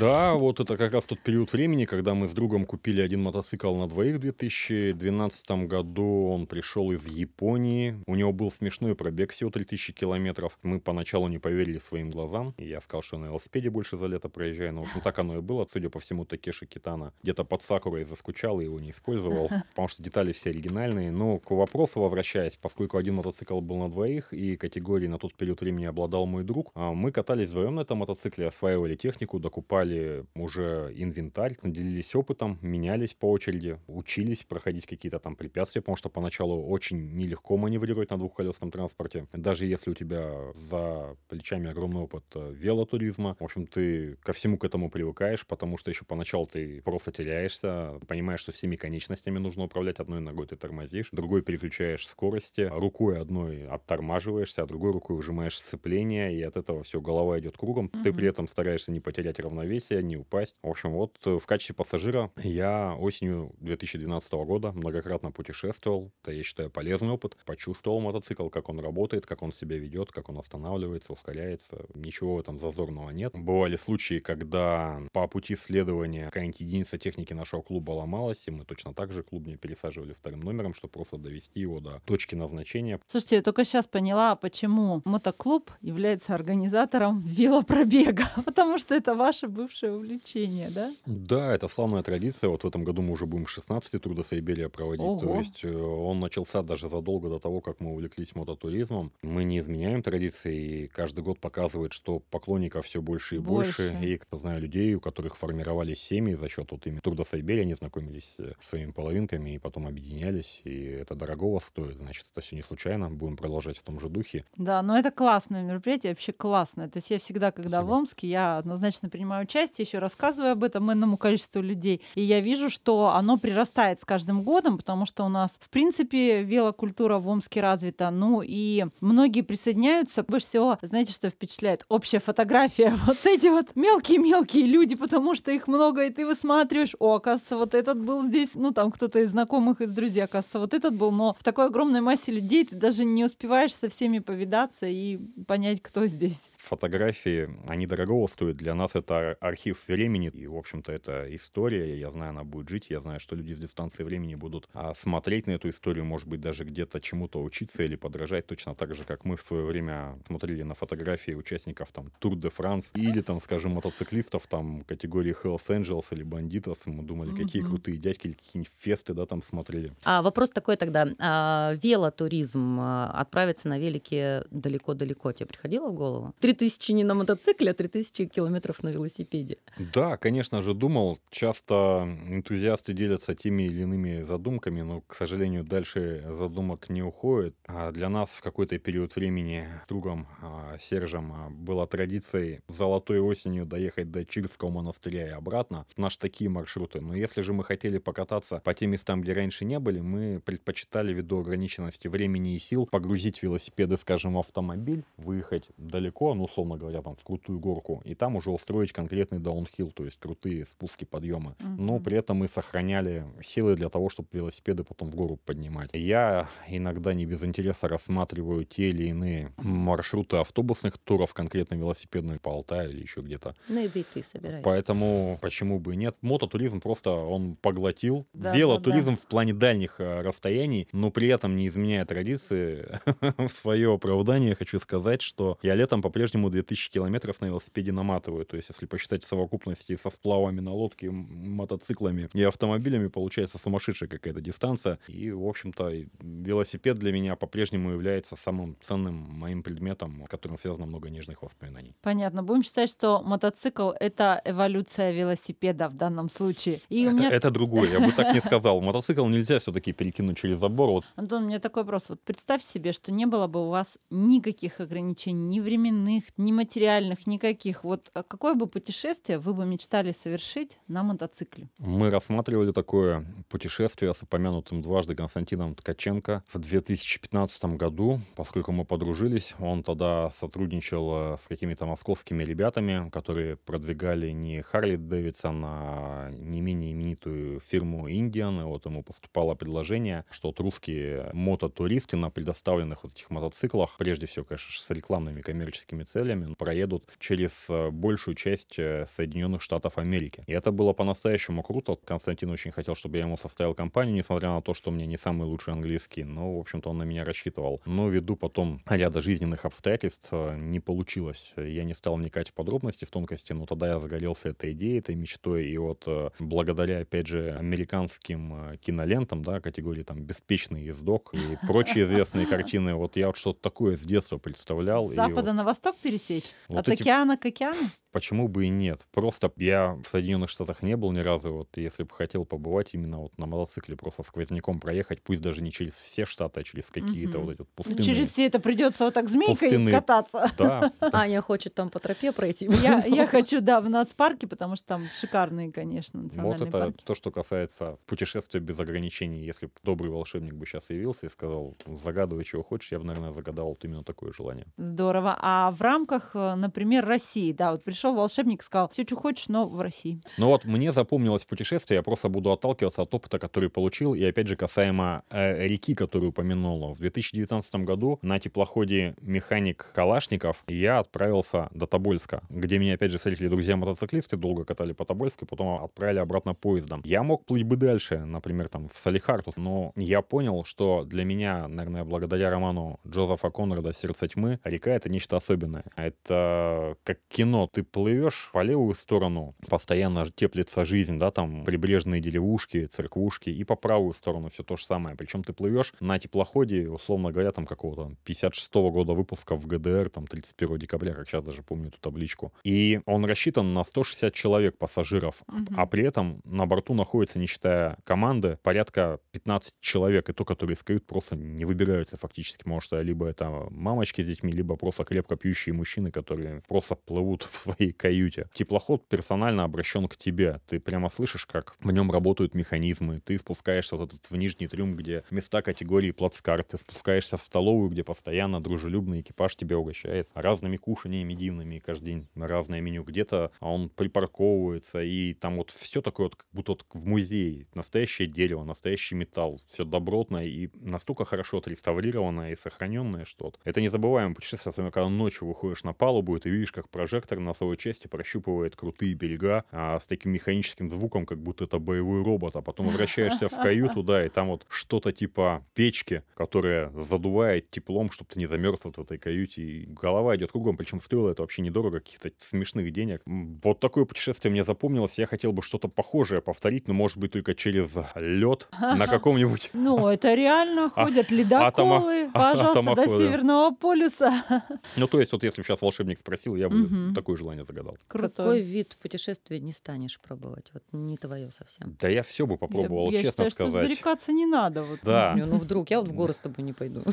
Да, вот это как раз тот период времени, когда мы с другом купили один мотоцикл на двоих в 2012 году. Он пришел из Японии. У него был смешной пробег, всего 3000 километров. Мы поначалу не поверили своим глазам. Я сказал, что на велосипеде больше за лето проезжаю. Но, в общем, так оно и было. Судя по всему, Такеши Китана где-то под Сакурой заскучал и его не использовал, потому что детали все оригинальные. Но к вопросу возвращаясь, поскольку один мотоцикл был на двоих, и категории на тот период времени обладал мой друг, а мы катались вдвоем на этом мотоцикле, осваивали осваивали технику, докупали уже инвентарь, наделились опытом, менялись по очереди, учились проходить какие-то там препятствия, потому что поначалу очень нелегко маневрировать на двухколесном транспорте. Даже если у тебя за плечами огромный опыт э, велотуризма, в общем, ты ко всему к этому привыкаешь, потому что еще поначалу ты просто теряешься, понимаешь, что всеми конечностями нужно управлять. Одной ногой ты тормозишь, другой переключаешь скорости, рукой одной оттормаживаешься, а другой рукой выжимаешь сцепление, и от этого все, голова идет кругом. Mm-hmm. Ты при этом стараешься не потерять равновесие, не упасть. В общем, вот э, в качестве пассажира я осенью 2012 года многократно путешествовал. Это, я считаю, полезный опыт. Почувствовал мотоцикл, как он работает, как он себя ведет, как он останавливается, ускоряется. Ничего в этом зазорного нет. Бывали случаи, когда по пути следования какая-нибудь единица техники нашего клуба ломалась, и мы точно так же клуб не пересаживали вторым номером, чтобы просто довести его до точки назначения. Слушайте, я только сейчас поняла, почему мотоклуб является организатором велопробега, потому что это ваше бывшее увлечение, да? Да, это славная традиция. Вот в этом году мы уже будем 16-й Тур до Сайберия проводить. Ого. То есть э, он начался даже задолго до того, как мы увлеклись мототуризмом. Мы не изменяем традиции, и каждый год показывает, что поклонников все больше и больше. больше. И я знаю людей, у которых формировались семьи за счет вот именно Сайберия, они знакомились э, с своими половинками и потом объединялись, и это дорогого стоит. Значит, это все не случайно. Будем продолжать в том же духе. Да, но это классное мероприятие, вообще классное. То есть я всегда, когда Спасибо. в Омске, я однозначно принимаю участие, еще рассказываю об этом энному количеству людей. И я вижу, что оно прирастает с каждым годом, потому что у нас, в принципе, велокультура в Омске развита. Ну и многие присоединяются. Больше всего, знаете, что впечатляет? Общая фотография. Вот эти вот мелкие-мелкие люди, потому что их много, и ты высматриваешь, о, оказывается, вот этот был здесь, ну там кто-то из знакомых, из друзей, оказывается, вот этот был, но в такой огромной массе людей ты даже не успеваешь со всеми повидаться и понять, кто здесь фотографии, они дорогого стоят. Для нас это архив времени, и, в общем-то, это история. Я знаю, она будет жить, я знаю, что люди с дистанции времени будут а, смотреть на эту историю, может быть, даже где-то чему-то учиться или подражать, точно так же, как мы в свое время смотрели на фотографии участников там Тур де Франс или там, скажем, мотоциклистов там категории Hells Angels или Бандитос. Мы думали, какие mm-hmm. крутые дядьки или какие-нибудь фесты, да, там смотрели. А вопрос такой тогда. А, велотуризм, а, отправиться на велике далеко-далеко, тебе приходило в голову? 3000 не на мотоцикле, а 3000 километров на велосипеде. Да, конечно же, думал. Часто энтузиасты делятся теми или иными задумками, но, к сожалению, дальше задумок не уходит. А для нас в какой-то период времени другом а, Сержем а, была традицией золотой осенью доехать до Чирского монастыря и обратно. Наши такие маршруты. Но если же мы хотели покататься по тем местам, где раньше не были, мы предпочитали ввиду ограниченности времени и сил погрузить велосипеды, скажем, в автомобиль, выехать далеко, ну, условно говоря, там в крутую горку, и там уже устроить конкретный даунхилл, то есть крутые спуски, подъемы. Mm-hmm. Но при этом мы сохраняли силы для того, чтобы велосипеды потом в гору поднимать. Я иногда не без интереса рассматриваю те или иные маршруты автобусных туров, конкретно велосипедных по Алтаю или еще где-то. Ну и ты собираешься. Поэтому почему бы и нет. Мототуризм просто он поглотил. Да, Велотуризм да, да. в плане дальних э, расстояний, но при этом не изменяя традиции, в свое оправдание хочу сказать, что я летом по-прежнему 2000 километров на велосипеде наматываю. То есть, если посчитать совокупности со сплавами на лодке, мотоциклами и автомобилями, получается сумасшедшая какая-то дистанция. И, в общем-то, велосипед для меня по-прежнему является самым ценным моим предметом, с которым связано много нежных воспоминаний. Понятно. Будем считать, что мотоцикл — это эволюция велосипеда в данном случае. И это, меня... это другое, я бы так не сказал. Мотоцикл нельзя все-таки перекинуть через забор. Вот. Антон, у меня такой вопрос. Вот представь себе, что не было бы у вас никаких ограничений, ни временных, материальных, никаких. Вот а какое бы путешествие вы бы мечтали совершить на мотоцикле? Мы рассматривали такое путешествие с упомянутым дважды Константином Ткаченко в 2015 году, поскольку мы подружились. Он тогда сотрудничал э, с какими-то московскими ребятами, которые продвигали не Харли Дэвидсон, а не менее именитую фирму Индиан. И вот ему поступало предложение, что вот русские мототуристы на предоставленных вот этих мотоциклах, прежде всего, конечно, с рекламными коммерческими целями, проедут через э, большую часть э, Соединенных Штатов Америки. И это было по-настоящему круто. Константин очень хотел, чтобы я ему составил компанию, несмотря на то, что у меня не самый лучший английский. Но, в общем-то, он на меня рассчитывал. Но ввиду потом ряда жизненных обстоятельств э, не получилось. Я не стал вникать в подробности, в тонкости, но тогда я загорелся этой идеей, этой мечтой. И вот благодаря, опять же, американским кинолентам, да, категории там «Беспечный ездок» и прочие известные картины, вот я вот что-то такое с детства представлял. С запада вот... на восток пересечь? Вот От эти... океана к океану? Почему бы и нет? Просто я в Соединенных Штатах не был ни разу, вот если бы хотел побывать именно вот на мотоцикле, просто сквозняком проехать, пусть даже не через все штаты, а через какие-то Мгм. вот эти вот Ну, пустынные. Через все это придется вот так змейкой Пустынные- кататься. Да, Аня хочет там по тропе пройти. Я, я хочу, да, в нацпарке, потому что там шикарные, конечно, Вот это парки. то, что касается путешествия без ограничений. Если бы добрый волшебник бы сейчас явился и сказал, загадывай, чего хочешь, я бы, наверное, загадал вот именно такое желание. Здорово. А в рамках, э, например, России, да, вот пришел волшебник, сказал, все, что хочешь, но в России. Но вот мне запомнилось путешествие, я просто буду отталкиваться от опыта, который получил, и опять же касаемо э, реки, которую упомянула. В 2019 году на теплоходе «Механик Калашников» я отправился до Тобольска, где меня опять же встретили друзья-мотоциклисты, долго катали по Тобольску, и потом отправили обратно поездом. Я мог плыть бы дальше, например, там в Салихарту, но я понял, что для меня, наверное, благодаря роману Джозефа Конрада «Сердце тьмы», река — это нечто особенное. Это как кино. Ты плывешь по левую сторону, постоянно теплится жизнь, да, там прибрежные деревушки, церквушки, и по правую сторону все то же самое. Причем ты плывешь на теплоходе, условно говоря, там какого-то 56 года выпуска в ГДР, там 31 декабря, как сейчас даже помню эту табличку. И он рассчитан на 160 человек пассажиров, Мгм. а при этом на борту находится, не считая команды, порядка 15 человек, и то, которые из кают просто не выбираются фактически, потому что либо это мамочки с детьми, либо просто крепко пьющие мужчины, которые просто плывут в своей каюте. Теплоход персонально обращен к тебе. Ты прямо слышишь, как в нем работают механизмы. Ты спускаешься вот этот в нижний трюм, где места категории плацкарт. Ты спускаешься в столовую, где постоянно дружелюбный экипаж тебя угощает разными кушаниями дивными. Каждый день разное меню. Где-то он припарковывается, и там вот все такое вот, как будто вот в музее. Настоящее дерево, настоящий металл. Все добротное и настолько хорошо отреставрированное и сохраненное, что вот это незабываемое путешествие, особенно когда ночью выходишь на палубу, и ты видишь, как прожектор на своей части прощупывает крутые берега а, с таким механическим звуком, как будто это боевой робот, а потом возвращаешься в каюту, да, и там вот что-то типа печки, которая задувает теплом, чтобы ты не замерз вот в этой каюте, и голова идет кругом, причем стоило это вообще недорого, каких-то смешных денег. Вот такое путешествие мне запомнилось, я хотел бы что-то похожее повторить, но может быть только через лед на каком-нибудь Ну, это реально А- ходят ледоколы, атомо- пожалуйста, до. Северного полюса. Ну, то есть, вот если бы сейчас волшебник спросил, я бы такое желание загадал. Какой Круто. вид путешествия не станешь пробовать? Вот не твое совсем. Да я все бы попробовал, я, я честно считаю, что сказать. зарекаться не надо. Вот. Да. Не, Ну вдруг, я вот в горы с тобой не пойду.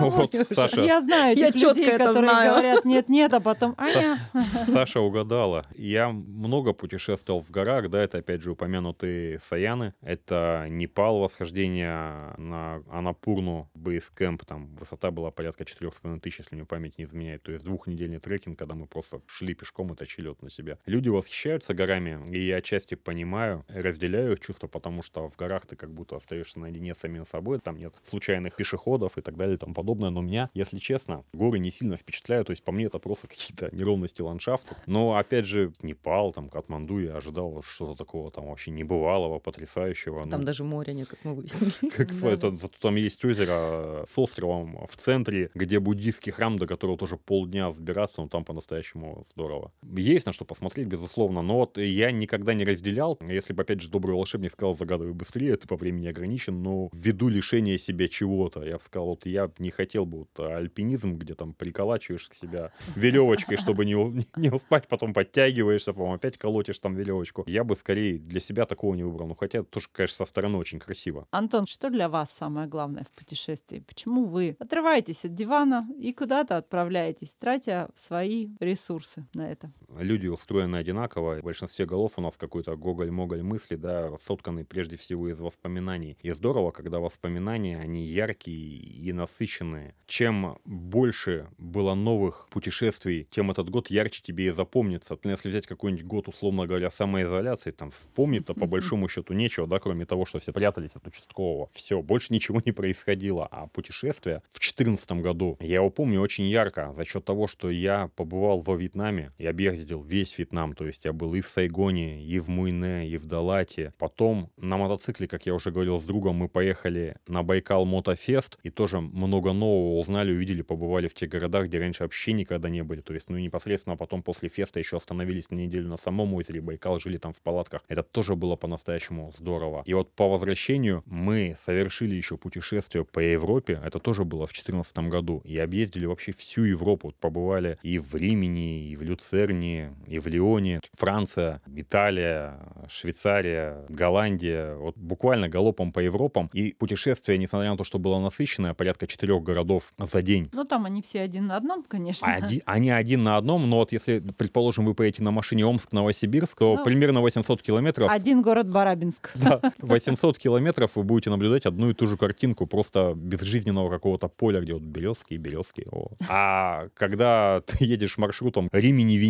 Вот Саша, Я знаю этих людей, которые говорят нет-нет, а потом Аня. Саша угадала. Я много путешествовал в горах, да, это опять же упомянутые Саяны. Это Непал, восхождение на Аннапурну, base camp, там высота была порядка 4,5 тысяч, если мне память не изменяет. То есть двухнедельный трекинг, когда мы просто шли пешком и тащили вот на себя. Люди восхищаются горами, и я отчасти понимаю, разделяю их чувства, потому что в горах ты как будто остаешься наедине с самим собой, там нет случайных пешеходов и так далее и тому подобное. Но меня, если честно, горы не сильно впечатляют. То есть по мне это просто какие-то неровности ландшафта. Но опять же, Непал, там, Катманду, я ожидал что-то такого там вообще небывалого, потрясающего. Там Ну, даже моря нет, как мы выяснили. как это- там есть озеро с островом в центре, где буддийский храм, до которого тоже полдня взбираться, но там по-настоящему здорово. Есть на что посмотреть, безусловно, но вот я никогда не разделял. Если бы, опять же, добрый волшебник сказал, загадывай быстрее, ты по времени ограничен, но ввиду лишения себя чего-то, я бы сказал, вот я не хотел бы вот альпинизм, где там приколачиваешь к себя веревочкой, чтобы не, не успать, потом подтягиваешься, потом опять колотишь там веревочку. Я бы скорее для себя такого не выбрал. Ну, хотя тоже, конечно, со стороны очень красиво. Антон, что для вас самое главное в путешествии? Почему вы отрываетесь от дивана и куда-то отправляетесь, тратя свои ресурсы на это? Люди устроены одинаково. В большинстве голов у нас какой-то гоголь-моголь мысли, да, сотканный прежде всего из воспоминаний. И здорово, когда воспоминания, они яркие и насыщенные. Чем больше было новых путешествий, тем этот год ярче тебе и запомнится. Если взять какой-нибудь год, условно говоря, самоизоляции, там вспомнить-то по большому счету нечего, да, кроме того, что все прятались от участкового. Все, больше ничего не происходило. А путешествия в 2014 году, я его помню очень ярко за счет того, что я побывал во Вьетнаме, я объездил весь Вьетнам, то есть я был и в Сайгоне, и в Муйне, и в Далате. Потом на мотоцикле, как я уже говорил с другом, мы поехали на Байкал Мотофест и тоже много нового узнали, увидели, побывали в тех городах, где раньше вообще никогда не были. То есть, ну, непосредственно потом после феста еще остановились на неделю на самом озере Байкал, жили там в палатках. Это тоже было по-настоящему здорово. И вот по возвращению мы совершили еще путешествие по Европе. Это тоже было в 2014 году. И объездили вообще всю Европу. Побывали и в Римени, и в Люцерне, И в Лионе, Франция, Италия, Швейцария, Голландия. Вот буквально галопом по Европам. И путешествие, несмотря на то, что было насыщенное, порядка четырех городов за день. Ну, там они все один на одном, конечно. Один, они один на одном, но вот если, предположим, вы поедете на машине Омск-Новосибирск, то Ну, примерно 800 километров. Один город Барабинск. Да, 800 километров вы будете наблюдать одну и ту же картинку, просто безжизненного какого-то поля, где вот березки, березки. о. А когда ты едешь маршрутом Римини-Венеция,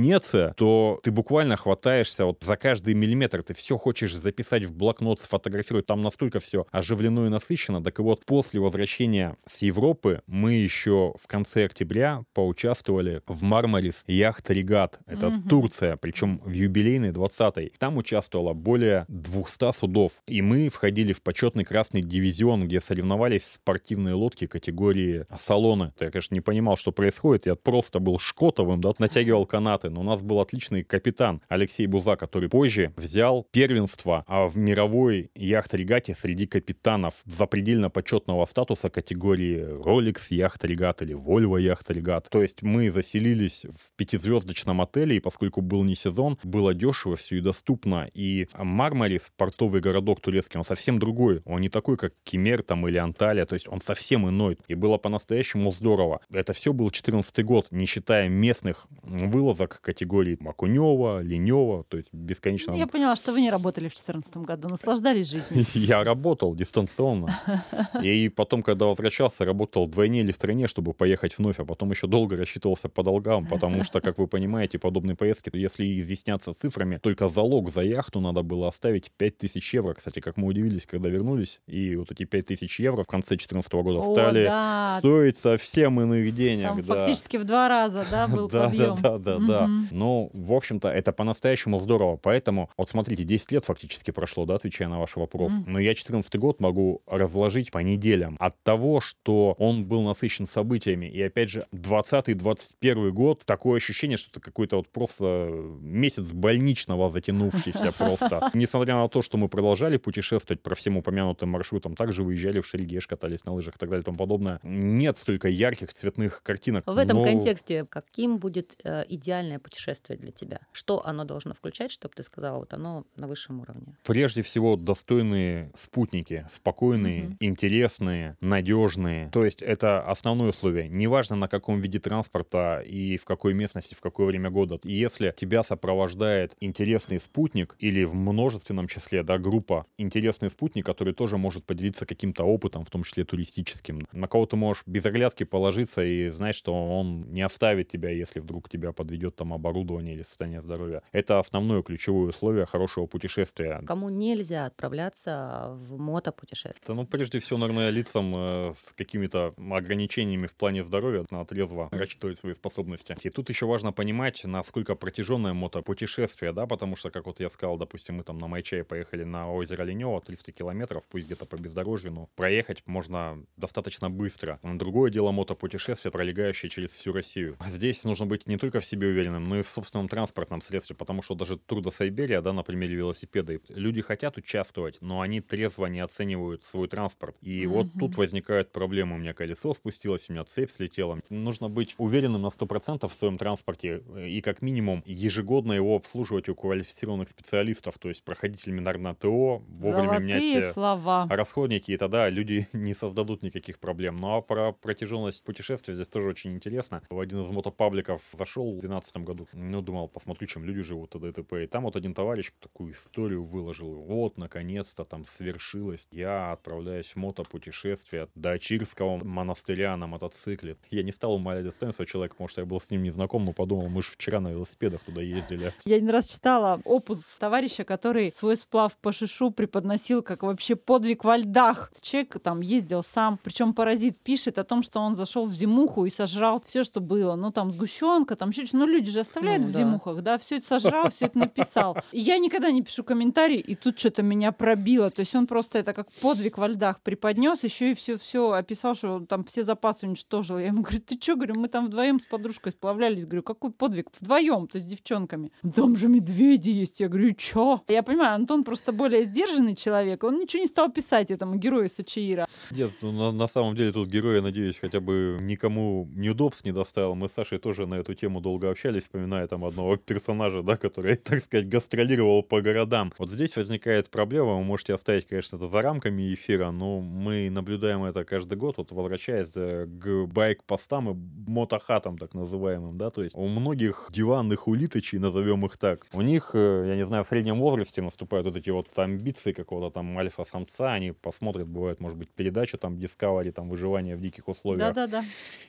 то ты буквально хватаешься вот за каждый миллиметр, ты все хочешь записать в блокнот, сфотографировать, там настолько все оживлено и насыщенно. Так и вот после возвращения с Европы мы еще в конце октября поучаствовали в Мармарис яхт регат. Это Мгм. Турция, причем в юбилейный 20-й. Там участвовало более 200 судов. И мы входили в почетный красный дивизион, где соревновались спортивные лодки категории салоны. Я, конечно, не понимал, что происходит. Я просто был шкотовым, да, натягивал канаты. Но у нас был отличный капитан Алексей Буза, который позже взял первенство а в мировой яхт-регате среди капитанов запредельно почетного статуса категории Rolex яхт-регат или Volvo яхт-регат. То есть мы заселились в пятизвездочном отеле, и поскольку был не сезон, было дешево все и доступно. И Мармарис, портовый городок турецкий, он совсем другой. Он не такой, как Кемер там или Анталия, то есть он совсем иной. И было по-настоящему здорово. Это все был 14 год, не считая местных вылазок категории Макунева, Ленева, то есть бесконечно Я поняла, что вы не работали в 2014 году, наслаждались жизнью. я работал дистанционно. И потом, когда возвращался, работал вдвойне или в стране, чтобы поехать вновь, а потом еще долго рассчитывался по долгам, потому что, как вы понимаете, подобные поездки, если изъясняться цифрами, только залог за яхту надо было оставить 5000 евро. Кстати, как мы удивились, когда вернулись, и вот эти 5000 евро в конце 2014 года О, стали да, стоить совсем иных денег. там да. фактически в два раза, да, был да, подъем. Да, да, да, да. Мгм. Ну, в общем-то, это по-настоящему здорово. Поэтому, вот смотрите, 10 лет фактически прошло, да, отвечая на ваш вопрос. Мгм. Но я 14 год могу разложить по неделям. От того, что он был насыщен событиями. И опять же, 20-21 год, такое ощущение, что это какой-то вот просто месяц больничного затянувшийся просто. Несмотря на то, что мы продолжали путешествовать по всем упомянутым маршрутам, также выезжали в Шерегеш, катались на лыжах и так далее и тому подобное. Нет столько ярких цветных картинок. В этом но- контексте каким будет э, идеальное путешествие для тебя? Что оно должно включать, чтобы ты сказала, вот оно на высшем уровне? Прежде всего, достойные спутники, спокойные, Мгм. интересные, надежные. То есть это основное условие. Неважно, на каком виде транспорта и в какой местности, в какое время года. Если тебя сопровождает интересный спутник или в множественном числе, да, группа, интересный спутник, который тоже может поделиться каким-то опытом, в том числе туристическим. На кого ты можешь без оглядки положиться и знать, что он не оставит тебя, если вдруг тебя подведет там оборудование или состояние здоровья. Это основное ключевое условие хорошего путешествия. Кому нельзя отправляться в мотопутешествие? Да, ну, прежде всего, наверное, лицам э, с какими-то ограничениями в плане здоровья надо трезво рассчитывать свои способности. И тут еще важно понимать, насколько протяженное мотопутешествие, да, потому что, как вот я сказал, допустим, мы там на Майчае поехали на озеро Ленево, 300 километров, пусть где-то по бездорожью, но проехать можно достаточно быстро. Другое дело мотопутешествие, пролегающее через всю Россию. Здесь нужно быть не только в себе уверенным, но и в собственном транспортном средстве, потому что даже Тур до Сайберия, да, на примере велосипеда, люди хотят участвовать, но они трезво не оценивают свой транспорт. И вот Мгм. тут возникают проблемы. У меня колесо спустилось, у меня цепь слетела. Нужно быть уверенным на 100% в своем транспорте э, и как минимум ежегодно его обслуживать у квалифицированных специалистов, то есть проходить элеминарно ТО, вовремя менять Золотые э, слова. расходники, и тогда люди не создадут никаких проблем. Ну а про протяженность путешествия здесь тоже очень интересно. В один из мотопабликов зашел в 2012 году, ну, думал, посмотрю, чем люди живут, т.д. и т.п. И там вот один товарищ такую историю выложил. Вот, наконец-то там свершилось. Я отправляюсь в мотопутешествие до Чирского монастыря на мотоцикле. Я не стал умолять достоинства человека, потому что я был с ним не знаком, но подумал, мы же вчера на велосипедах туда ездили. Я один раз читала опус товарища, который свой сплав по шишу преподносил как вообще подвиг во льдах. Человек там ездил сам, причем паразит пишет о том, что он зашел в зимуху и сожрал все, что было. Ну там сгущенка, там еще что Ну люди же оставляют Ну, в да. зимухах, да, все это сожрал, все это написал. И я никогда не пишу комментарий, и тут что-то меня пробило. То есть он просто это как подвиг во льдах преподнес, еще и все все описал, что он там все запасы уничтожил. Я ему говорю, ты что, говорю, мы там вдвоем с подружкой сплавлялись. Говорю, какой подвиг? Вдвоем, то есть с девчонками. Там же медведи есть. Я говорю, чё? Я понимаю, Антон просто более сдержанный человек. Он ничего не стал писать этому герою Сачиира. Нет, ну, на, на самом деле тут герой, я надеюсь, хотя бы никому неудобств не доставил. Мы с Сашей тоже на эту тему долго общались здесь вспоминаю там одного персонажа, да, который, так сказать, гастролировал по городам. Вот здесь возникает проблема, вы можете оставить, конечно, это за рамками эфира, но мы наблюдаем это каждый год, вот возвращаясь э, к байк-постам и мотохатам, так называемым, да, то есть у многих диванных улиточей, назовем их так, у них, э, я не знаю, в среднем возрасте наступают вот эти вот амбиции какого-то там альфа-самца, они посмотрят, бывает, может быть, передачу там Discovery, там выживание в диких условиях. Да-да-да.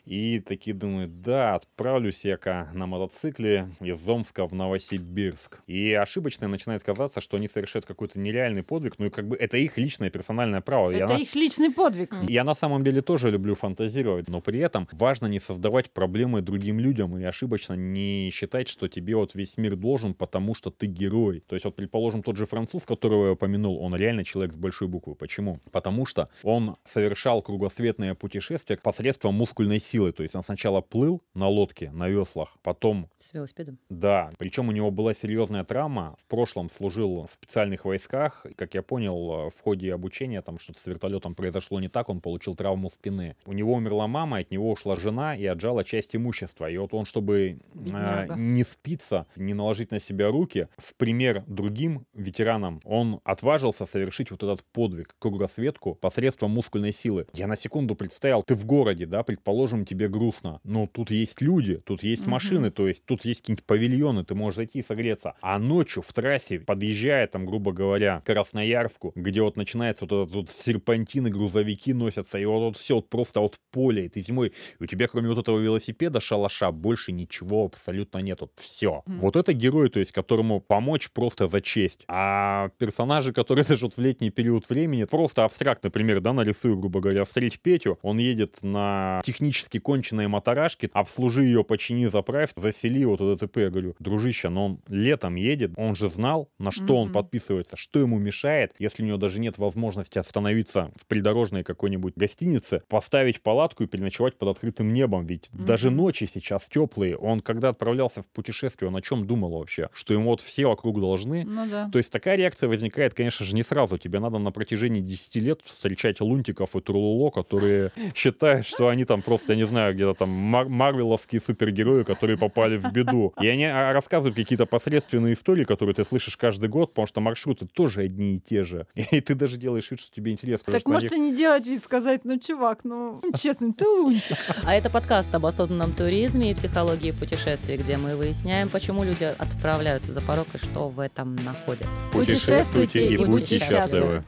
И такие думают, да, отправлюсь я на мотоцикле из Омска в Новосибирск. И ошибочно начинает казаться, что они совершают какой-то нереальный подвиг, ну и как бы это их личное персональное право. Это я их личный подвиг. Я на самом деле тоже люблю фантазировать, но при этом важно не создавать проблемы другим людям и ошибочно не считать, что тебе вот весь мир должен, потому что ты герой. То есть вот, предположим, тот же француз, которого я упомянул, он реально человек с большой буквы. Почему? Потому что он совершал кругосветное путешествие посредством мускульной силы. То есть он сначала плыл на лодке, на веслах, потом... С велосипедом? Да. Причем у него была серьезная травма. В прошлом служил в специальных войсках. Как я понял, в ходе обучения там что-то с вертолетом произошло не так, он получил травму спины. У него умерла мама, от него ушла жена и отжала часть имущества. И вот он, чтобы э, не спиться, не наложить на себя руки, в пример другим ветеранам, он отважился совершить вот этот подвиг, кругосветку посредством мускульной силы. Я на секунду представил, ты в городе, да, предположим, тебе грустно, но тут есть люди, тут есть угу. машины, то есть тут есть какие-нибудь павильоны, ты можешь зайти и согреться. А ночью в трассе, подъезжая там, грубо говоря, к Красноярску, где вот начинается вот этот вот серпантины, грузовики носятся, и вот, вот все вот просто вот поле, и ты зимой, и у тебя кроме вот этого велосипеда, шалаша, больше ничего абсолютно нет, вот все. Mm. Вот это герой, то есть которому помочь просто за честь. А персонажи, которые вот в летний период времени, просто абстрактный пример, да, нарисую, грубо говоря, встреть Петю, он едет на технически конченной моторашке, обслужи ее, почини, заправь, засели вот это ТП. Я говорю, дружище, но он летом едет, он же знал, на что mm-hmm. он подписывается, что ему мешает, если у него даже нет возможности остановиться в придорожной какой-нибудь гостинице, поставить палатку и переночевать под открытым небом, ведь mm-hmm. даже ночи сейчас теплые. Он когда отправлялся в путешествие, он о чем думал вообще? Что ему вот все вокруг должны. Ну, да. То есть такая реакция возникает, конечно же, не сразу. Тебе надо на протяжении 10 лет встречать лунтиков и трулуло, которые считают, что они там просто, я не знаю, где-то там мар- марвеловские супергерои, которые попали в беду. И они а, рассказывают какие-то посредственные истории, которые ты слышишь каждый год, потому что маршруты тоже одни и те же. И ты даже делаешь вид, что тебе интересно. Так может и не делать вид, сказать, ну, чувак, ну, честно, ты лунтик. А это подкаст об осознанном туризме и психологии путешествий, где мы выясняем, почему люди отправляются за порог и что в этом находят. Путешествуйте и будьте счастливы.